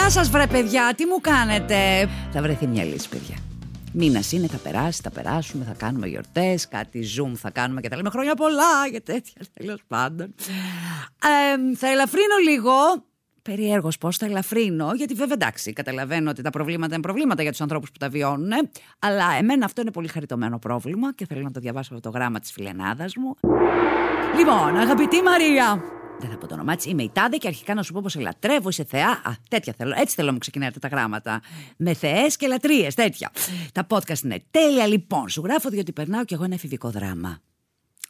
Γεια σας, βρε παιδιά, τι μου κάνετε; Θα βρεθεί μια λύση, παιδιά. Μήνας είναι, θα περάσει, θα περάσουμε, θα κάνουμε γιορτές, κάτι zoom θα κάνουμε και τα λέμε χρόνια πολλά για τέτοια τέλος πάντων. Ε, θα ελαφρύνω λίγο. Περίεργο πώς θα ελαφρύνω, γιατί βέβαια εντάξει, καταλαβαίνω ότι τα προβλήματα είναι προβλήματα για τους ανθρώπους που τα βιώνουν. Αλλά εμένα αυτό είναι πολύ χαριτωμένο πρόβλημα και θέλω να το διαβάσω από το γράμμα της φιλενάδας μου. Λοιπόν, αγαπητή Μαρία, δεν θα πω το όνομά της. Είμαι η Τάδε και αρχικά να σου πω πως σε λατρεύω, είσαι θεά. Α, τέτοια θέλω. Έτσι θέλω να μου ξεκινάτε τα γράμματα. Με θεές και λατρείες, τέτοια. Τα podcast είναι τέλεια. Λοιπόν, σου γράφω διότι περνάω κι εγώ ένα εφηβικό δράμα.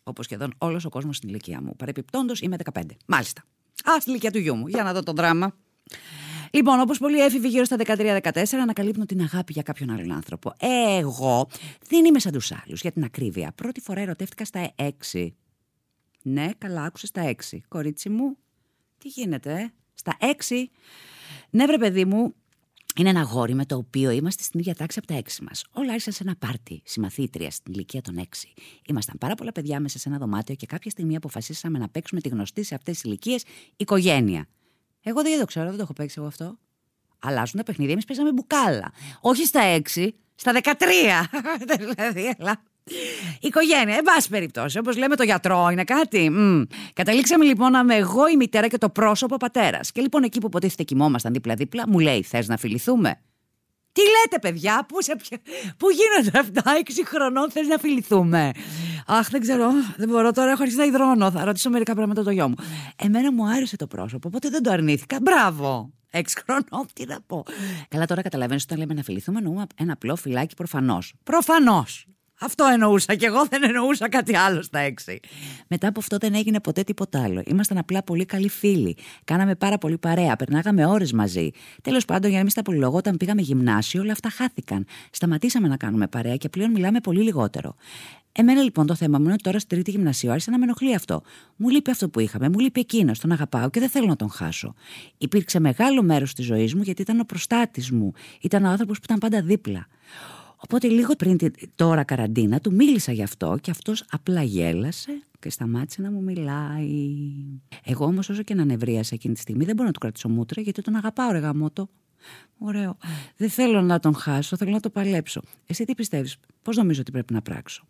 Όπως σχεδόν όλος ο κόσμος στην ηλικία μου. Παρεπιπτόντως είμαι 15. Μάλιστα. Α, στην ηλικία του γιού μου. Για να δω το δράμα. Λοιπόν, όπως πολλοί έφηβοι γύρω στα 13-14, ανακαλύπτουν την αγάπη για κάποιον άλλον άνθρωπο. Εγώ δεν είμαι σαν τους άλλους, για την ακρίβεια. Πρώτη φορά ερωτεύτηκα στα 6. Ναι, καλά, άκουσε στα 6. Κορίτσι μου, τι γίνεται, ε; Στα 6. Ναι, βρε παιδί μου, είναι ένα γόρι με το οποίο είμαστε στην ίδια τάξη από τα 6 μας. Όλα άρχισαν σε ένα πάρτι, συμμαθήτρια στην ηλικία των 6. Ήμασταν πάρα πολλά παιδιά μέσα σε ένα δωμάτιο και κάποια στιγμή αποφασίσαμε να παίξουμε τη γνωστή σε αυτές τις ηλικίες οικογένεια. Εγώ δεν το ξέρω, δεν το έχω παίξει εγώ αυτό. Αλλάζουν τα παιχνίδια, εμείς παίζαμε μπουκάλα. Όχι στα 6, στα 13. δηλαδή, έλα. Οικογένεια, εν πάση περιπτώσει, όπως λέμε το γιατρό, είναι κάτι. Μ. Καταλήξαμε λοιπόν να είμαι εγώ η μητέρα και το πρόσωπο πατέρας. Και λοιπόν εκεί που υποτίθεται κοιμόμασταν δίπλα-δίπλα, μου λέει: Θες να φιληθούμε; Τι λέτε, παιδιά, πού, σε ποια... πού γίνονται αυτά, 6 χρονών θες να φιληθούμε; Αχ, δεν ξέρω, δεν μπορώ τώρα, έχω αρχίσει να υδρώνω. Θα ρωτήσω μερικά πράγματα το γιο μου. Εμένα μου άρεσε το πρόσωπο, οπότε δεν το αρνήθηκα. Μπράβο. Έξι χρονών, τι να πω. Καλά, τώρα καταλαβαίνεις όταν λέμε να φιληθούμε, εννοούμε ένα απλό φυλάκι προφανώς. Προφανώς. Αυτό εννοούσα και εγώ δεν εννοούσα κάτι άλλο στα έξι. Μετά από αυτό δεν έγινε ποτέ τίποτα άλλο. Ήμασταν απλά πολύ καλοί φίλοι. Κάναμε πάρα πολύ παρέα, περνάγαμε ώρες μαζί. Τέλος πάντων, για να μην στα πολυλογώ, όταν πήγαμε γυμνάσιο, όλα αυτά χάθηκαν. Σταματήσαμε να κάνουμε παρέα και πλέον μιλάμε πολύ λιγότερο. Εμένα λοιπόν το θέμα μου είναι ότι τώρα στην τρίτη γυμνασίου άρχισε να με ενοχλεί αυτό. Μου λείπει αυτό που είχαμε, μου λείπει εκείνος, τον αγαπάω και δεν θέλω να τον χάσω. Υπήρξε μεγάλο μέρος της ζωής μου γιατί ήταν ο προστάτης μου. Ήταν ο άνθρωπος που ήταν πάντα δίπλα. Οπότε λίγο πριν την τώρα καραντίνα του μίλησα γι' αυτό και αυτός απλά γέλασε και σταμάτησε να μου μιλάει. Εγώ όμως όσο και να νευρίασα εκείνη τη στιγμή δεν μπορώ να του κρατήσω μούτρα γιατί τον αγαπάω ρε γαμότο. Ωραίο. Δεν θέλω να τον χάσω, θέλω να το παλέψω. Εσύ τι πιστεύεις, πώς νομίζω ότι πρέπει να πράξω;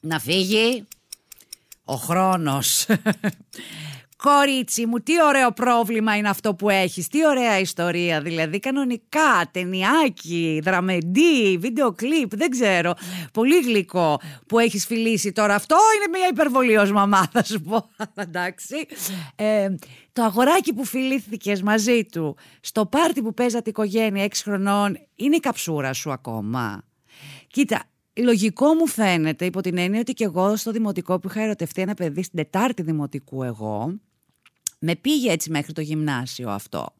Να φύγει ο χρόνος. Κορίτσι μου, τι ωραίο πρόβλημα είναι αυτό που έχεις, τι ωραία ιστορία δηλαδή, κανονικά, ταινιάκι, δραμεντί, βίντεο κλιπ, δεν ξέρω, πολύ γλυκό που έχεις φιλήσει τώρα. Αυτό είναι μια υπερβολή ως μαμά θα σου πω, εντάξει. Ε, το αγοράκι που φιλήθηκες μαζί του, στο πάρτι που παίζατε οικογένεια 6 χρονών, είναι η καψούρα σου ακόμα; Κοίτα, Λογικό μου φαίνεται υπό την έννοια ότι και εγώ στο δημοτικό που είχα ερωτευτεί ένα παιδί στην Τετάρτη Δημοτικού εγώ, με πήγε έτσι μέχρι το γυμνάσιο αυτό.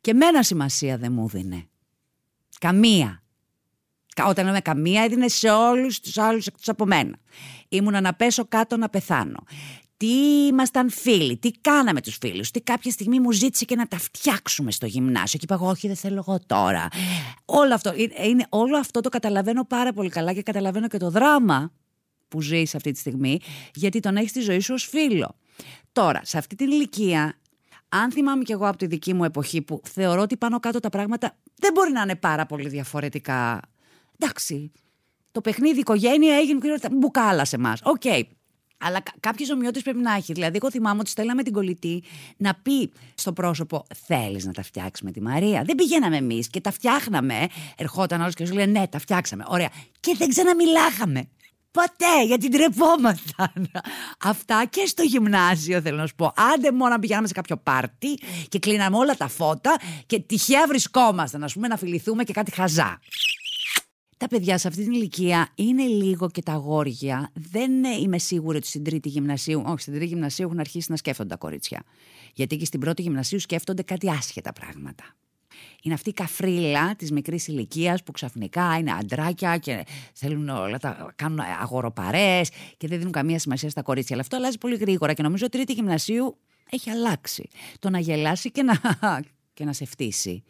Και μένα σημασία δεν μου δίνε. Καμία. Όταν λέμε καμία, έδινε σε όλους τους άλλους εκτός από μένα. Ήμουνα να πέσω κάτω να πεθάνω. Τι ήμασταν φίλοι, τι κάναμε τους φίλους, τι κάποια στιγμή μου ζήτησε και να τα φτιάξουμε στο γυμνάσιο. Και είπα εγώ, Όχι, δεν θέλω εγώ τώρα. Όλο αυτό, είναι, όλο αυτό το καταλαβαίνω πάρα πολύ καλά και καταλαβαίνω και το δράμα που ζεις αυτή τη στιγμή, γιατί τον έχεις στη ζωή σου ως φίλο. Τώρα, σε αυτή την ηλικία, αν θυμάμαι κι εγώ από τη δική μου εποχή που θεωρώ ότι πάνω κάτω τα πράγματα δεν μπορεί να είναι πάρα πολύ διαφορετικά. Εντάξει, το παιχνίδι οικογένεια έγινε μπουκάλα σε εμάς. Ok. Okay. Αλλά κάποιες ομοιότητες πρέπει να έχει. Δηλαδή, εγώ θυμάμαι ότι στέλναμε την κολλητή να πει στο πρόσωπο: Θέλεις να τα φτιάξουμε τη Μαρία; Δεν πηγαίναμε εμείς και τα φτιάχναμε. Ερχόταν άλλος και σου λέει: Ναι, τα φτιάξαμε. Ωραία. Και δεν ξαναμιλάγαμε. Ποτέ, γιατί τρεπόμασταν. Αυτά και στο γυμνάσιο θέλω να σου πω. Άντε μόνο να πηγαίναμε σε κάποιο πάρτι και κλείναμε όλα τα φώτα και τυχαία βρισκόμασταν, ας πούμε, να φιληθούμε και κάτι χαζά. Τα παιδιά σε αυτή την ηλικία είναι λίγο και τα αγόρια. Δεν είμαι σίγουρη ότι στην τρίτη γυμνασίου, όχι, στην τρίτη γυμνασίου έχουν αρχίσει να σκέφτονται τα κορίτσια. Γιατί και στην πρώτη γυμνασίου σκέφτονται κάτι άσχετα πράγματα είναι αυτή η καφρίλα της μικρής ηλικίας που ξαφνικά είναι αντράκια και θέλουν όλα τα κάνουν αγοροπαρές και δεν δίνουν καμία σημασία στα κορίτσια. Αλλά αυτό αλλάζει πολύ γρήγορα και νομίζω ότι τρίτη γυμνασίου έχει αλλάξει. Το να γελάσει και να, και να σε φτύσει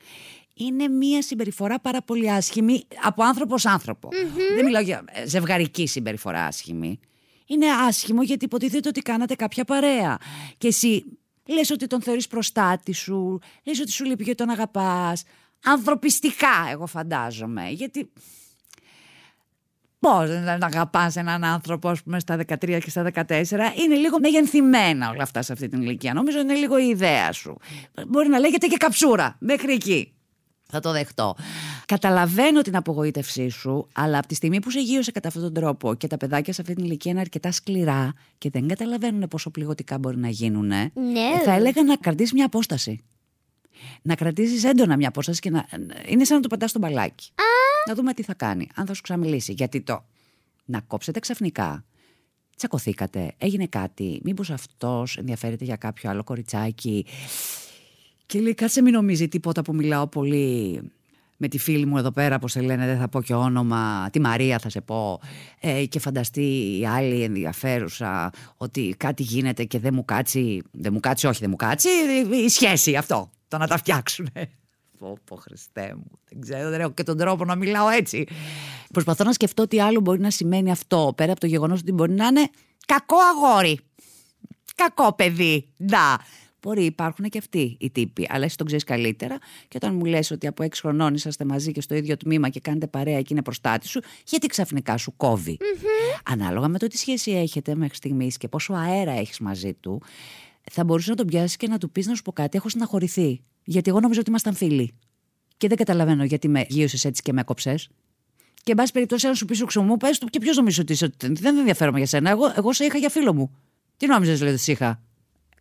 είναι μια συμπεριφορά πάρα πολύ άσχημη από άνθρωπος άνθρωπο. Δεν μιλάω για ζευγαρική συμπεριφορά άσχημη. Είναι άσχημο γιατί υποτίθεται ότι κάνατε κάποια παρέα. Και εσύ Λες ότι τον θεωρείς προστάτη σου, λες ότι σου λείπει και τον αγαπάς. Ανθρωπιστικά εγώ φαντάζομαι, γιατί Πώς να αγαπάς έναν άνθρωπο, ας πούμε, στα 13 και στα 14, είναι λίγο μεγενθυμένα όλα αυτά σε αυτή την ηλικία. Νομίζω είναι λίγο η ιδέα σου. Μπορεί να λέγεται και καψούρα, μέχρι εκεί. Θα το δεχτώ. Καταλαβαίνω την απογοήτευσή σου, αλλά από τη στιγμή που σε γύρωσε κατά αυτόν τον τρόπο και τα παιδάκια σε αυτή την ηλικία είναι αρκετά σκληρά και δεν καταλαβαίνουν πόσο πληγωτικά μπορεί να γίνουν, ναι. θα έλεγα να κρατήσεις μια απόσταση. Να κρατήσεις έντονα μια απόσταση και να. Είναι σαν να το πατάς στο μπαλάκι. Να δούμε τι θα κάνει, αν θα σου ξαμιλήσει. Γιατί το να κόψετε ξαφνικά. Τσακωθήκατε, έγινε κάτι. Μήπως αυτός ενδιαφέρεται για κάποιο άλλο κοριτσάκι. Και λέει, κάτσε μην νομίζει τίποτα που μιλάω πολύ με τη φίλη μου εδώ πέρα, πώς σε λένε, δεν θα πω και όνομα, τη Μαρία θα σε πω, ε, και φανταστεί η άλλη ενδιαφέρουσα ότι κάτι γίνεται και δεν μου κάτσει, δεν μου κάτσει, όχι δεν μου κάτσει, η σχέση αυτό, το να τα φτιάξουν. Πω, πω, Χριστέ μου. Δεν ξέρω, δεν έχω και τον τρόπο να μιλάω έτσι. Προσπαθώ να σκεφτώ τι άλλο μπορεί να σημαίνει αυτό, πέρα από το γεγονός ότι μπορεί να είναι κακό αγόρι. Κακό παιδί. Να. Μπορεί, υπάρχουν και αυτοί οι τύποι, αλλά εσύ τον ξέρεις καλύτερα. Και όταν μου λες ότι από 6 χρονών είσαστε μαζί και στο ίδιο τμήμα και κάνετε παρέα και είναι προστάτη σου, γιατί ξαφνικά σου κόβει; Mm-hmm. Ανάλογα με το τι σχέση έχετε μέχρι στιγμής και πόσο αέρα έχεις μαζί του, θα μπορούσες να τον πιάσεις και να του πεις να σου πω κάτι. Έχω συναχωρηθεί. Γιατί εγώ νομίζω ότι ήμασταν φίλοι. Και δεν καταλαβαίνω γιατί με γύρωσε έτσι και με έκοψες. Και εν πάση περιπτώσει, αν σου πεις σου ξωμού, πες του και ποιος νομίζεις ότι είσαι. Δεν ενδιαφέρομαι για σένα. Εγώ, εγώ σε είχα για φίλο μου. Τι νόμιζες, λέει, ότι είχα;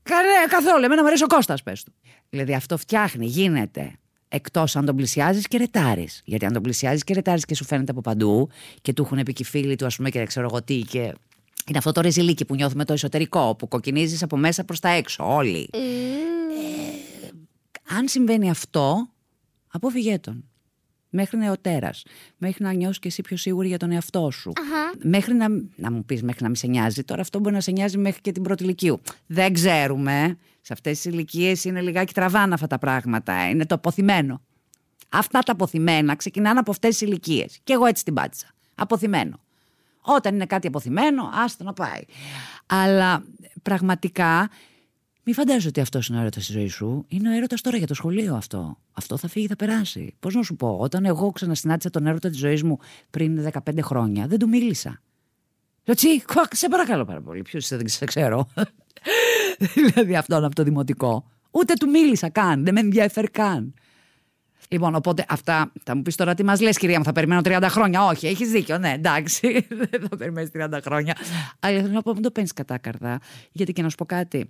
Κανέ, καθόλου. Εμένα μου αρέσει ο Κώστας, πες του. Δηλαδή αυτό φτιάχνει, γίνεται. Εκτός αν τον πλησιάζεις και ρετάρεις. Γιατί αν τον πλησιάζεις και ρετάρεις και σου φαίνεται από παντού και του έχουν πει και φίλοι του, ας πούμε, και δεν ξέρω εγώ τι. Και είναι αυτό το ρεζιλίκι που νιώθουμε το εσωτερικό, που κοκκινίζεις από μέσα προς τα έξω, όλοι. Mm. Ε, αν συμβαίνει αυτό, αποφυγέ τον μέχρι νεοτέρας. Μέχρι να νιώσεις και εσύ πιο σίγουρη για τον εαυτό σου. Μέχρι να, να μου πεις, μέχρι να μην σε νοιάζει. Τώρα αυτό μπορεί να σε νοιάζει μέχρι και την πρώτη ηλικίου. Δεν ξέρουμε. Σε αυτές τις ηλικίες είναι λιγάκι τραβάνα αυτά τα πράγματα. Είναι το αποθυμένο. Αυτά τα αποθυμένα ξεκινάνε από αυτές τις ηλικίες. Και εγώ έτσι την πάτησα. Αποθυμένο. Όταν είναι κάτι αποθυμένο, άστο να πάει. Αλλά πραγματικά μη φαντάζεσαι ότι αυτός είναι ο έρωτας στη ζωή σου. Είναι ο έρωτας τώρα για το σχολείο αυτό. Αυτό θα φύγει, θα περάσει. Πώς να σου πω, όταν εγώ ξανασυνάντησα τον έρωτα της ζωής μου πριν 15 χρόνια, δεν του μίλησα. Λέω τσι, σε παρακαλώ πάρα πολύ. Ποιος είσαι, δεν σε ξέρω. δηλαδή αυτόν από το δημοτικό. Ούτε του μίλησα καν. Δεν με ενδιαφέρει καν. Λοιπόν, οπότε αυτά θα μου πεις τώρα τι μας λες, κυρία μου, θα περιμένω 30 χρόνια. Όχι, έχεις δίκιο, ναι, εντάξει. δεν θα περιμένεις 30 χρόνια. Αλλά θέλω να πω, μην το παίρνεις κατάκαρδα. Γιατί και να σου πω κάτι.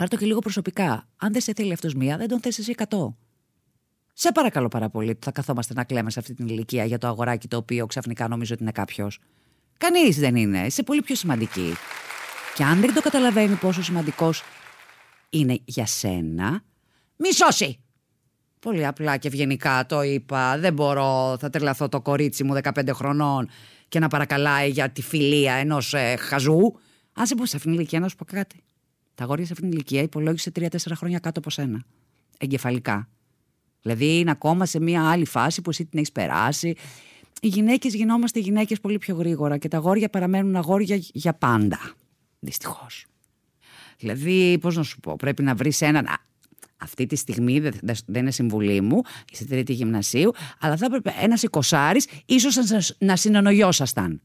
Πάρ το και λίγο προσωπικά. Αν δεν σε θέλει αυτός μία, δεν τον θες εσύ 100. Σε παρακαλώ πάρα πολύ θα καθόμαστε να κλαίμε σε αυτή την ηλικία για το αγοράκι το οποίο ξαφνικά νομίζω ότι είναι κάποιος. Κανείς δεν είναι. Είσαι πολύ πιο σημαντική. Και αν δεν το καταλαβαίνει πόσο σημαντικός είναι για σένα, μη σώσει! Πολύ απλά και ευγενικά το είπα. Δεν μπορώ, θα τρελαθώ το κορίτσι μου 15 χρονών και να παρακαλάει για τη φιλία ενός ε, χαζού. Αν σε πω σε αυτήν την ηλικία να σου πω κάτι. Τα αγόρια σε αυτήν την ηλικία υπολόγισε 3-4 χρόνια κάτω από σένα. Εγκεφαλικά. Δηλαδή είναι ακόμα σε μια άλλη φάση που εσύ την έχεις περάσει. Οι γυναίκες γινόμαστε γυναίκες πολύ πιο γρήγορα και τα αγόρια παραμένουν αγόρια για πάντα. Δυστυχώς. Δηλαδή, πώς να σου πω, πρέπει να βρεις έναν. Αυτή τη στιγμή δεν είναι συμβουλή μου, είσαι τρίτη γυμνασίου, αλλά θα έπρεπε ένας εικοσάρης ίσως να συνενογιώσασταν.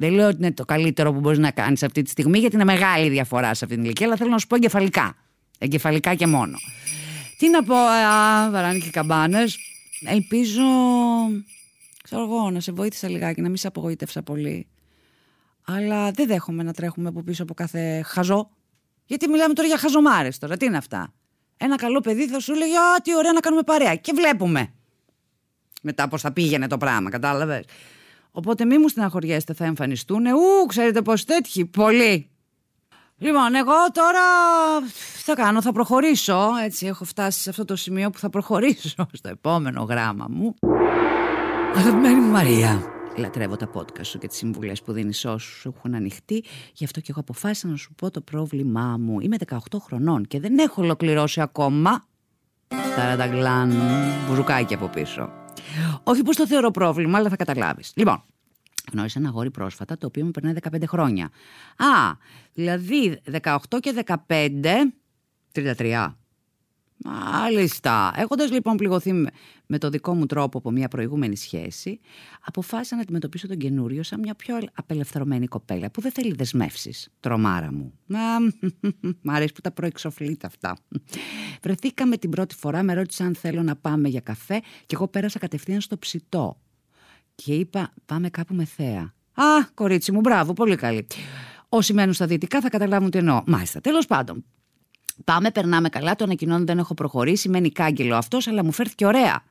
Δεν λέω ότι είναι το καλύτερο που μπορείς να κάνεις αυτή τη στιγμή, γιατί είναι μεγάλη διαφορά σε αυτή την ηλικία, αλλά θέλω να σου πω εγκεφαλικά. Εγκεφαλικά και μόνο. Τι να πω, βαράνε και καμπάνες. Ελπίζω, ξέρω εγώ, να σε βοήθησα λιγάκι, να μην σε απογοήτευσα πολύ. Αλλά δεν δέχομαι να τρέχουμε από πίσω από κάθε χαζό. Γιατί μιλάμε τώρα για χαζομάρες τώρα, τι είναι αυτά; Ένα καλό παιδί θα σου λέει Α, τι ωραία να κάνουμε παρέα. Και βλέπουμε. Μετά πώς θα πήγαινε το πράγμα, κατάλαβες. Οπότε μη μου στεναχωριέστε, θα εμφανιστούν. Ου, ξέρετε πώ τέτοιοι, πολύ. Λοιπόν, εγώ τώρα θα κάνω, θα προχωρήσω. Έτσι, έχω φτάσει σε αυτό το σημείο που θα προχωρήσω στο επόμενο γράμμα μου. Αγαπημένη μου Μαρία, λατρεύω τα podcast σου και τις συμβουλές που δίνεις όσους σου έχουν ανοιχτεί. Γι' αυτό και εγώ αποφάσισα να σου πω το πρόβλημά μου. Είμαι 18 χρονών και δεν έχω ολοκληρώσει ακόμα. Ταρανταγκλάν, μπουζουκάκι από πίσω. Όχι πως το θεωρώ πρόβλημα, αλλά θα καταλάβεις. Λοιπόν, γνώρισα ένα αγόρι πρόσφατα το οποίο μου περνάει 15 χρόνια. Α, δηλαδή 18 και 15. 33. Μάλιστα. Έχοντας λοιπόν πληγωθεί με το δικό μου τρόπο από μια προηγούμενη σχέση, αποφάσισα να αντιμετωπίσω τον καινούριο σαν μια πιο απελευθερωμένη κοπέλα που δεν θέλει δεσμεύσεις. Τρομάρα μου. Μα, μ' αρέσει που τα προεξοφλείτε αυτά. Βρεθήκαμε την πρώτη φορά, με ρώτησε αν θέλω να πάμε για καφέ και εγώ πέρασα κατευθείαν στο ψητό. Και είπα, πάμε κάπου με θέα. Α, κορίτσι μου, μπράβο, πολύ καλή. Όσοι μένουν στα δυτικά θα καταλάβουν τι εννοώ. Μάλιστα, τέλος πάντων. Πάμε, περνάμε καλά. Το ανακοινώνω δεν έχω προχωρήσει. Μένει κάγκελο αυτός, αλλά μου φέρθηκε ωραία.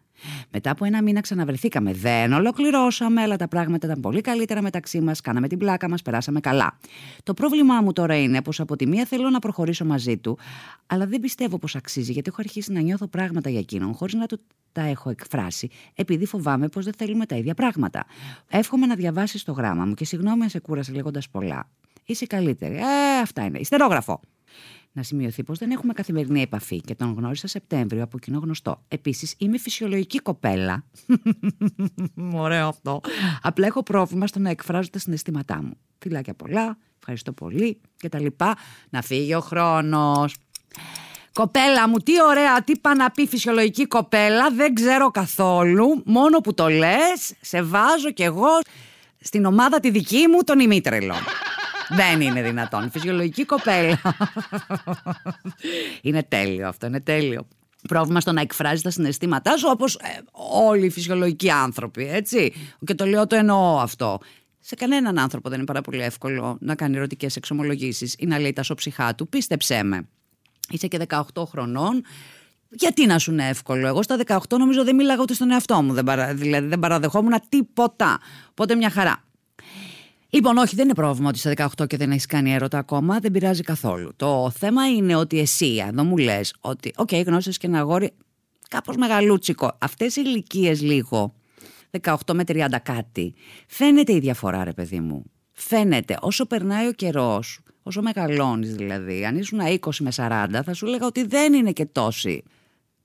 Μετά από ένα μήνα ξαναβρεθήκαμε. Δεν ολοκληρώσαμε, αλλά τα πράγματα ήταν πολύ καλύτερα μεταξύ μας. Κάναμε την πλάκα μας, περάσαμε καλά. Το πρόβλημά μου τώρα είναι πως από τη μία θέλω να προχωρήσω μαζί του, αλλά δεν πιστεύω πως αξίζει, γιατί έχω αρχίσει να νιώθω πράγματα για εκείνον, χωρίς να το τα έχω εκφράσει, επειδή φοβάμαι πως δεν θέλουμε τα ίδια πράγματα. Εύχομαι να διαβάσεις το γράμμα μου και συγγνώμη αν σε κούρασε λέγοντας πολλά. Είσαι καλύτερη. Ε, αυτά είναι. Ιστερόγραφο. Να σημειωθεί πως δεν έχουμε καθημερινή επαφή και τον γνώρισα Σεπτέμβριο από κοινό γνωστό. Επίσης, είμαι φυσιολογική κοπέλα. Ωραίο αυτό. Απλά έχω πρόβλημα στο να εκφράζω τα συναισθήματά μου. Φιλάκια πολλά, ευχαριστώ πολύ και τα λοιπά. Να φύγει ο χρόνος. Κοπέλα μου, τι ωραία, τι πά να πει φυσιολογική κοπέλα, δεν ξέρω καθόλου. Μόνο που το λες, σε βάζω κι εγώ στην ομάδα τη δική μου τον ημίτρελο. Δεν είναι δυνατόν. Φυσιολογική κοπέλα. είναι τέλειο αυτό, είναι τέλειο. Πρόβλημα στο να εκφράζει τα συναισθήματά σου όπως ε, όλοι οι φυσιολογικοί άνθρωποι, έτσι. Και το λέω το εννοώ αυτό. Σε κανέναν άνθρωπο δεν είναι πάρα πολύ εύκολο να κάνει ερωτικές εξομολογήσεις ή να λέει τα σοψυχά του. Πίστεψέ με. Είσαι και 18 χρονών. Γιατί να σου είναι εύκολο; Εγώ στα 18 νομίζω δεν μίλαγα ούτε στον εαυτό μου. Δεν παρα... Δηλαδή δεν παραδεχόμουν τίποτα. Οπότε μια χαρά. Λοιπόν, όχι, δεν είναι πρόβλημα ότι στα 18 και δεν έχεις κάνει έρωτα ακόμα. Δεν πειράζει καθόλου. Το θέμα είναι ότι εσύ εδώ μου λες ότι, ok, okay, γνώσες και ένα αγόρι κάπως μεγαλούτσικο. Αυτές οι ηλικίες λίγο, 18 με 30 κάτι, φαίνεται η διαφορά, ρε παιδί μου. Φαίνεται. Όσο περνάει ο καιρός, όσο μεγαλώνεις δηλαδή, αν ήσουν 20 με 40, θα σου λέγα ότι δεν είναι και τόση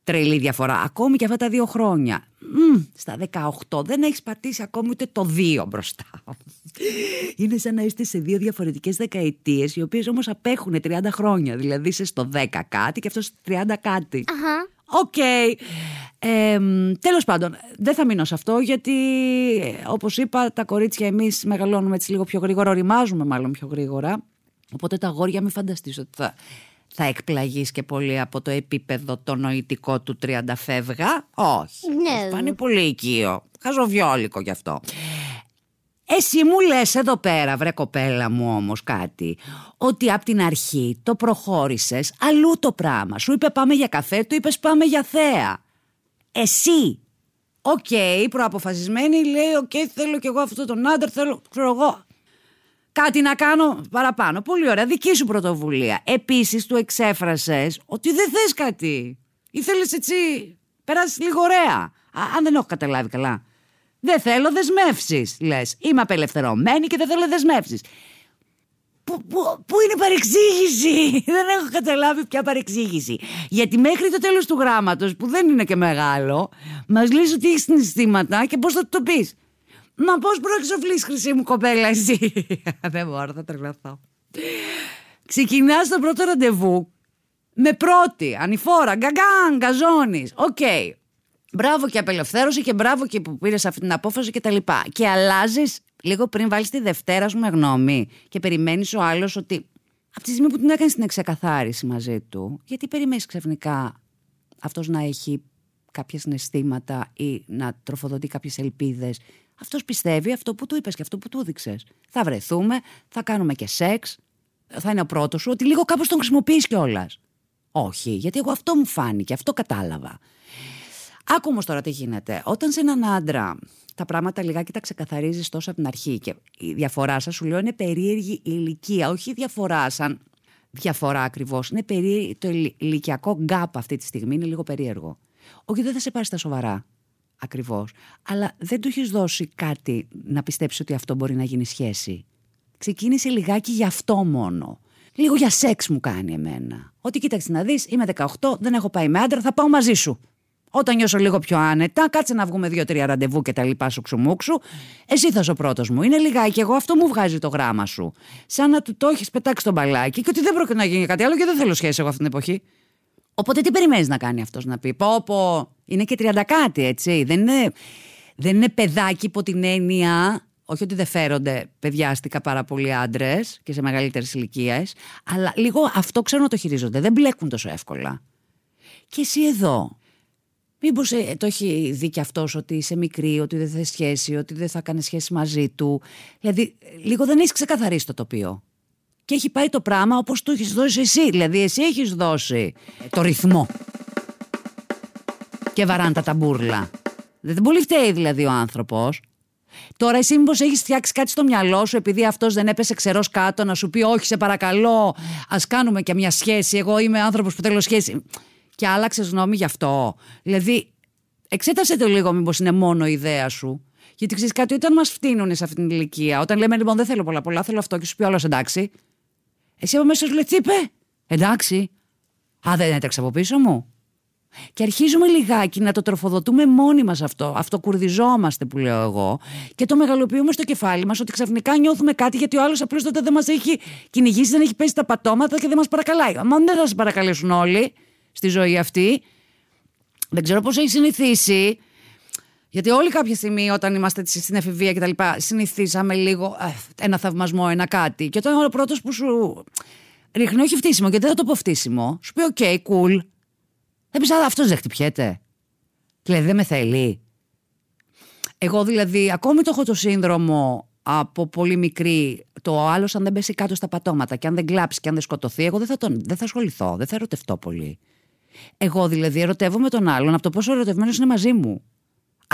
τρελή διαφορά. Ακόμη και αυτά τα δύο χρόνια. Μ, στα 18 δεν έχεις πατήσει ακόμη ούτε το 2 μπροστά. Είναι σαν να είστε σε δύο διαφορετικές δεκαετίες, οι οποίες όμως απέχουν 30 χρόνια. Δηλαδή είσαι στο 10 κάτι και αυτός στο 30 κάτι. Ok. Okay. Ε, τέλος πάντων, δεν θα μείνω σε αυτό γιατί όπως είπα τα κορίτσια εμείς μεγαλώνουμε έτσι λίγο πιο γρήγορα, οριμάζουμε μάλλον πιο γρήγορα. Οπότε τα αγόρια μην φανταστείς ότι θα θα εκπλαγείς και πολύ από το επίπεδο το νοητικό του 30 φεύγα. Όχι. Ναι. Πάνε πολύ οικείο. Χαζοβιόλικο γι' αυτό. Εσύ μου λες εδώ πέρα βρε κοπέλα μου όμως κάτι Ότι από την αρχή το προχώρησες αλλού το πράγμα Σου είπε πάμε για καφέ, του είπες πάμε για θέα Εσύ Ok, okay, προαποφασισμένη λέει Ok, okay, θέλω κι εγώ αυτό τον άντρα Θέλω, ξέρω εγώ κάτι να κάνω παραπάνω. Πολύ ωραία. Δική σου πρωτοβουλία. Επίσης, του εξέφρασες ότι δεν θες κάτι. Ήθελες έτσι. Περάσεις λίγο ωραία. Α, αν δεν έχω καταλάβει καλά. Δεν θέλω δεσμεύσεις, λες. Είμαι απελευθερωμένη και δεν θέλω δεσμεύσεις. Πού, πού, πού είναι η παρεξήγηση, δεν έχω καταλάβει ποια παρεξήγηση. Γιατί μέχρι το τέλος του γράμματος, που δεν είναι και μεγάλο, μας λες ότι έχεις συναισθήματα και πώς θα το πεις. Μα πώς προεξοφλείς, χρυσή μου κοπέλα, εσύ; Δεν μπορώ, θα τρελαθώ. Ξεκινάς το πρώτο ραντεβού με πρώτη, ανηφόρα, γκαγκάν, γκαζόνι. Οκ. Μπράβο και απελευθέρωση και μπράβο και που πήρες αυτή την απόφαση και τα λοιπά. Και αλλάζεις λίγο πριν βάλεις τη Δευτέρα σου με γνώμη και περιμένεις ο άλλος ότι από τη στιγμή που την έκανες την εξεκαθάριση μαζί του, γιατί περιμένεις ξαφνικά αυτός να έχει κάποια συναισθήματα ή να τροφοδοτεί κάποιες ελπίδες αυτός πιστεύει αυτό που του είπες και αυτό που του έδειξες. Θα βρεθούμε, θα κάνουμε και σεξ, θα είναι ο πρώτος σου, ότι λίγο κάπως τον χρησιμοποιείς κιόλας. Όχι, γιατί εγώ αυτό μου φάνηκε, αυτό κατάλαβα. Άκου όμως τώρα τι γίνεται. Όταν σε έναν άντρα τα πράγματα λιγάκι τα ξεκαθαρίζεις τόσο από την αρχή και η διαφορά σας σου λέω είναι περίεργη η ηλικία, όχι η διαφορά σαν διαφορά ακριβώς. Είναι περί... το ηλικιακό γκάπ αυτή τη στιγμή είναι λίγο περίεργο. Όχι, δεν θα σε πάρει στα σοβαρά. Ακριβώς. Αλλά δεν του έχεις δώσει κάτι να πιστέψεις ότι αυτό μπορεί να γίνει σχέση. Ξεκίνησε λιγάκι γι' αυτό μόνο. Λίγο για σεξ μου κάνει εμένα. Ότι κοίταξε να δεις, είμαι 18, δεν έχω πάει με άντρα, θα πάω μαζί σου. Όταν νιώσω λίγο πιο άνετα, κάτσε να βγούμε δύο-τρία ραντεβού και τα λοιπά σου ξουμούξου. Εσύ θα είσαι ο πρώτος μου. Είναι λιγάκι, εγώ αυτό μου βγάζει το γράμμα σου. Σαν να του το έχεις πετάξει τον μπαλάκι και ότι δεν πρόκειται να γίνει κάτι άλλο και δεν θέλω σχέση εγώ αυτή την εποχή. Οπότε τι περιμένεις να κάνει αυτός να πει. Πω, πω, είναι και 30 κάτι, έτσι. Δεν είναι, δεν είναι παιδάκι υπό την έννοια. Όχι ότι δεν φέρονται παιδιάστικα πάρα πολλοί άντρες και σε μεγαλύτερες ηλικίες, αλλά λίγο αυτό ξέρω να το χειρίζονται. Δεν μπλέκουν τόσο εύκολα. Και εσύ εδώ, Μήπως ε, το έχει δει και αυτός ότι είσαι μικρή, ότι δεν θα σχέση, ότι δεν θα κάνεις σχέση μαζί του. Δηλαδή, λίγο δεν έχεις ξεκαθαρίσει το τοπίο. Και έχει πάει το πράγμα όπως το έχεις δώσει εσύ. Δηλαδή, εσύ έχεις δώσει το ρυθμό. Και βαράνε τα ταμπούρλα. Δεν πολύ φταίει δηλαδή ο άνθρωπος. Τώρα εσύ μήπως έχεις φτιάξει κάτι στο μυαλό σου επειδή αυτός δεν έπεσε ξερός κάτω να σου πει όχι σε παρακαλώ ας κάνουμε και μια σχέση εγώ είμαι άνθρωπος που θέλω σχέση και άλλαξες γνώμη γι' αυτό. Δηλαδή, εξέτασε το λίγο, μήπως είναι μόνο η ιδέα σου. Γιατί ξέρεις κάτι, όταν μας φτύνουν σε αυτήν την ηλικία, όταν λέμε λοιπόν δεν θέλω πολλά, πολλά, θέλω αυτό και σου πει όλος εντάξει. Εσύ από μέσα σου λέει τι είπε, εντάξει. Α, δεν έτρεξε από πίσω μου. Και αρχίζουμε λιγάκι να το τροφοδοτούμε μόνοι μας αυτό. Αυτοκουρδιζόμαστε που λέω εγώ. Και το μεγαλοποιούμε στο κεφάλι μας ότι ξαφνικά νιώθουμε κάτι γιατί ο άλλος απλώ τότε δεν μας έχει κυνηγήσει, δεν έχει πέσει τα πατώματα και δεν μας παρακαλάει. Μα δεν θα σα παρακαλέσουν όλοι στη ζωή αυτή. Δεν ξέρω πώς έχει συνηθίσει. Γιατί όλοι κάποια στιγμή όταν είμαστε στην εφηβεία και τα λοιπά συνηθίσαμε λίγο ε, ένα θαυμασμό, ένα κάτι. Και όταν ο πρώτος που σου ρίχνει όχι φτύσιμο γιατί δεν θα το πω φτύσιμο, σου πει ok, okay, cool. Δεν πεις αυτός δεν χτυπιέται. Δηλαδή δεν με θέλει. Εγώ δηλαδή ακόμη το έχω το σύνδρομο από πολύ μικρή το άλλο αν δεν πέσει κάτω στα πατώματα και αν δεν κλάψει και αν δεν σκοτωθεί εγώ δεν θα, τον, δεν θα ασχοληθώ, δεν θα ερωτευτώ πολύ. Εγώ δηλαδή ερωτεύομαι τον άλλον από το πόσο ερωτευμένος είναι μαζί μου.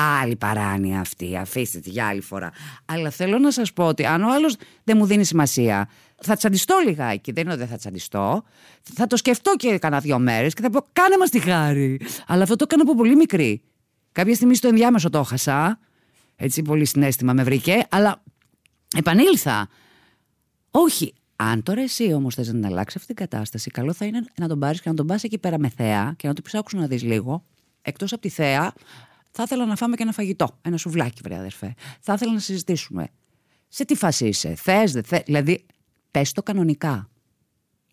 Άλλη παράνοια αυτή, αφήστε τη για άλλη φορά. Αλλά θέλω να σας πω ότι αν ο άλλος δεν μου δίνει σημασία, θα τσαντιστώ λιγάκι. Δεν είναι ότι δεν θα τσαντιστώ. Θα το σκεφτώ και κανένα δύο μέρες και θα πω: Κάνε μας τη χάρη. Αλλά αυτό το έκανα από πολύ μικρή. Κάποια στιγμή στο ενδιάμεσο το έχασα. Έτσι, πολύ συνέστημα με βρήκε. Αλλά επανήλθα. Όχι, αν τώρα εσύ όμως θες να την αλλάξει αυτή την κατάσταση, καλό θα είναι να τον πάρεις και να τον πας εκεί πέρα με θέα και να του πει: να δεις λίγο. Εκτός από τη θέα, θα ήθελα να φάμε και ένα φαγητό. Ένα σουβλάκι, βρε αδερφέ. Θα ήθελα να συζητήσουμε. Σε τι φάση είσαι, θες, δεν θες. Δηλαδή, πες το κανονικά.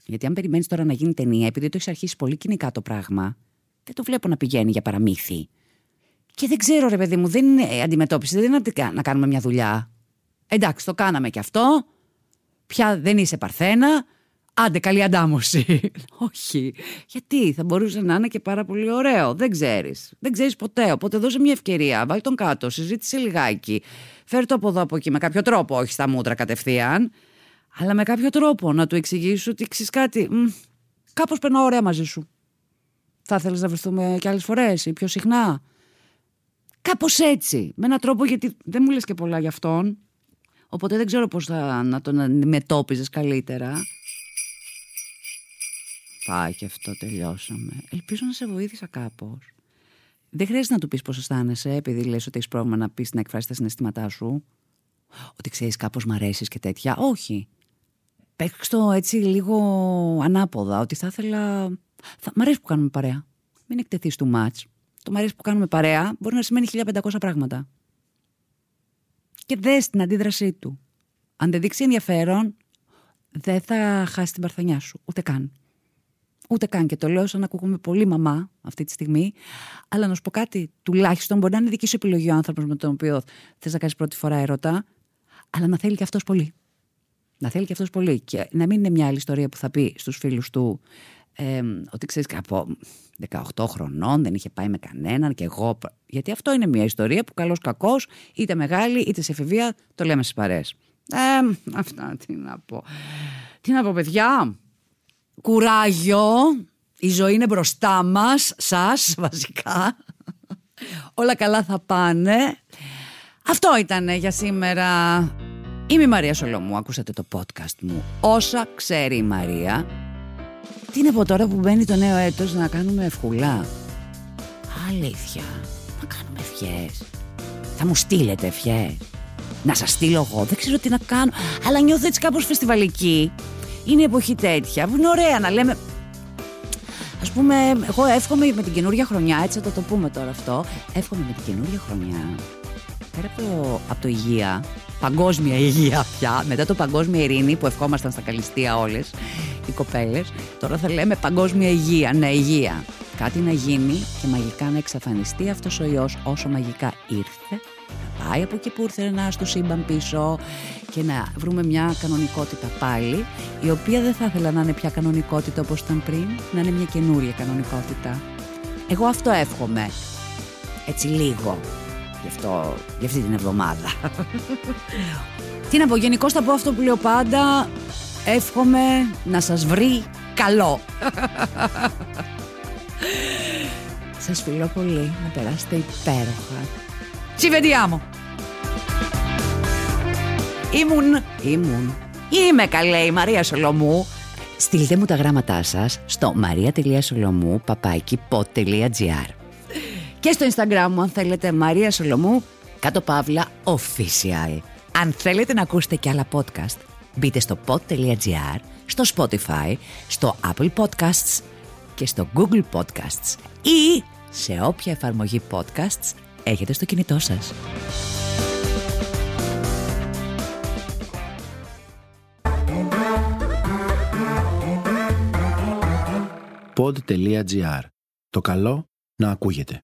Γιατί αν περιμένεις τώρα να γίνει ταινία, επειδή το έχεις αρχίσει πολύ κοινικά το πράγμα, δεν το βλέπω να πηγαίνει για παραμύθι. Και δεν ξέρω, ρε παιδί μου, δεν είναι αντιμετώπιση, δεν είναι να κάνουμε μια δουλειά. Εντάξει, το κάναμε κι αυτό πια δεν είσαι παρθένα, άντε καλή αντάμωση. Όχι. Γιατί θα μπορούσε να είναι και πάρα πολύ ωραίο. Δεν ξέρεις. Δεν ξέρεις ποτέ. Οπότε δώσε μια ευκαιρία. Βάλει τον κάτω, συζήτησε λιγάκι. Φέρει το από εδώ από εκεί με κάποιο τρόπο, όχι στα μούτρα κατευθείαν. Αλλά με κάποιο τρόπο να του εξηγήσει ότι ξέρεις κάτι. Κάπως περνάω ωραία μαζί σου. Θα ήθελε να βρεθούμε κι άλλες φορές ή πιο συχνά; Κάπως έτσι. Με έναν τρόπο γιατί δεν μου λες και πολλά για αυτόν. Οπότε δεν ξέρω πώς θα να τον αντιμετώπιζες καλύτερα. Πάει και αυτό, τελειώσαμε. Ελπίζω να σε βοήθησα κάπως. Δεν χρειάζεται να του πεις πώς αισθάνεσαι, επειδή λες ότι έχεις πρόβλημα να πεις να εκφράσεις τα συναισθήματά σου. Ότι ξέρεις κάπως μ' αρέσεις και τέτοια. Όχι. Παίξ το έτσι λίγο ανάποδα, ότι θα ήθελα... Θα... Μ' αρέσει που κάνουμε παρέα. Μην εκτεθείς του μάτς. Το μ' αρέσει που κάνουμε παρέα μπορεί να σημαίνει 1500 πράγματα και δες την αντίδρασή του. Αν δεν δείξει ενδιαφέρον, δεν θα χάσει την παρθενιά σου. Ούτε καν. Ούτε καν. Και το λέω σαν να ακούγομαι πολύ μαμά αυτή τη στιγμή. Αλλά να σου πω κάτι, τουλάχιστον μπορεί να είναι δική σου επιλογή ο άνθρωπος με τον οποίο θες να κάνεις πρώτη φορά έρωτα, αλλά να θέλει και αυτός πολύ. Να θέλει και αυτός πολύ. Και να μην είναι μια άλλη ιστορία που θα πει στους φίλους του ε, ότι ξέρεις από 18 χρονών δεν είχε πάει με κανέναν και εγώ. Γιατί αυτό είναι μια ιστορία που καλός κακός, είτε μεγάλη είτε σε εφηβεία, το λέμε στις παρέ. Ε, αυτά τι να πω. Τι να πω, παιδιά. Κουράγιο. Η ζωή είναι μπροστά μας, σας βασικά. Όλα καλά θα πάνε. Αυτό ήταν για σήμερα. Είμαι η Μαρία Σολομού, ακούσατε το podcast μου. Όσα ξέρει η Μαρία. Τι είναι από τώρα που μπαίνει το νέο έτος να κάνουμε ευχουλά. Αλήθεια. Να κάνουμε ευχές. Θα μου στείλετε ευχές. Να σας στείλω εγώ. Δεν ξέρω τι να κάνω. Αλλά νιώθω έτσι κάπως φεστιβαλική. Είναι εποχή τέτοια. Είναι ωραία να λέμε... Ας πούμε, εγώ εύχομαι με την καινούργια χρονιά, έτσι θα το, το πούμε τώρα αυτό. Εύχομαι με την καινούργια χρονιά. Πέρα από το, από το υγεία, παγκόσμια υγεία πια, μετά το παγκόσμια ειρήνη που ευχόμασταν στα καλυστία όλες οι κοπέλες. Τώρα θα λέμε παγκόσμια υγεία, ναι υγεία. Κάτι να γίνει και μαγικά να εξαφανιστεί αυτός ο ιός όσο μαγικά ήρθε να πάει από εκεί που ήρθε να στο σύμπαν πίσω και να βρούμε μια κανονικότητα πάλι η οποία δεν θα ήθελα να είναι πια κανονικότητα όπως ήταν πριν να είναι μια καινούρια κανονικότητα εγώ αυτό εύχομαι έτσι λίγο γι' αυτό, για αυτή την εβδομάδα. Τι να πω γενικώς θα πω αυτό που λέω πάντα. Εύχομαι να σας βρει καλό. Σας φιλώ πολύ. Να περάσετε υπέροχα. Ci vediamo. Ήμουν, ήμουν, είμαι καλέ η Μαρία Σολομού. Στείλτε μου τα γράμματά σας στο maria.solomou και στο Instagram μου αν θέλετε Μαρία Σολομού κάτω παύλα official. Αν θέλετε να ακούσετε και άλλα podcast μπείτε στο pod.gr, στο Spotify, στο Apple Podcasts και στο Google Podcasts ή σε όποια εφαρμογή podcasts έχετε στο κινητό σας. Pod.gr. Το καλό να ακούγεται.